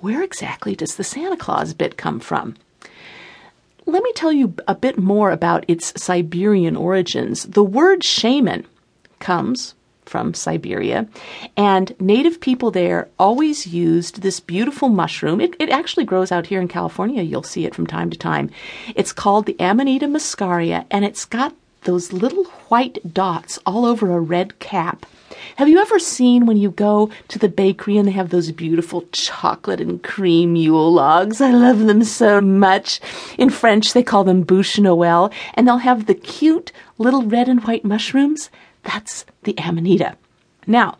where exactly does the Santa Claus bit come from? Let me tell you a bit more about its Siberian origins. The word shaman comes from Siberia, and native people there always used this beautiful mushroom. It, it actually grows out here in California. You'll see it from time to time. It's called the Amanita muscaria, and it's got those little white dots all over a red cap. Have you ever seen when you go to the bakery and they have those beautiful chocolate and cream Yule logs? I love them so much. In French, they call them bûche Noël, and they'll have the cute little red and white mushrooms. That's the Amanita. Now,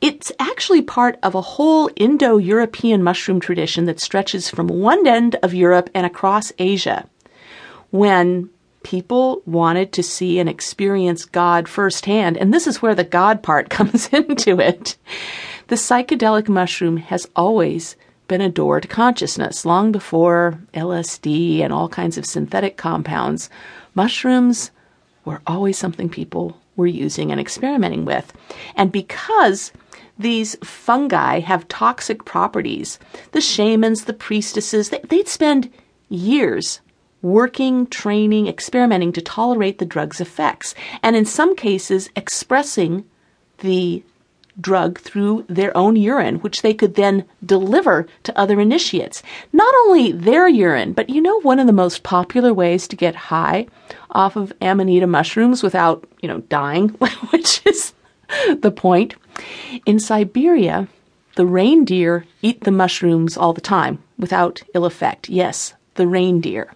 it's actually part of a whole Indo European mushroom tradition that stretches from one end of Europe and across Asia. When people wanted to see and experience God firsthand, and this is where the God part comes into it. The psychedelic mushroom has always been a door to consciousness. Long before LSD and all kinds of synthetic compounds, mushrooms were always something people were using and experimenting with. And because these fungi have toxic properties, the shamans, the priestesses, they'd spend years working, training, experimenting to tolerate the drug's effects, and in some cases, expressing the drug through their own urine, which they could then deliver to other initiates. Not only their urine, but you know one of the most popular ways to get high off of amanita mushrooms without, you know, dying, which is the point. In Siberia, the reindeer eat the mushrooms all the time without ill effect. Yes, the reindeer.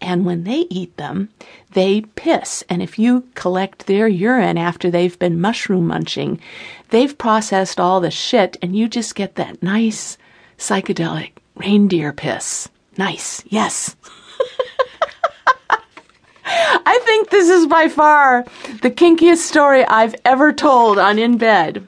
And when they eat them, they piss. And if you collect their urine after they've been mushroom munching, they've processed all the shit and you just get that nice psychedelic reindeer piss. Nice. Yes. I think this is by far the kinkiest story I've ever told on In Bed.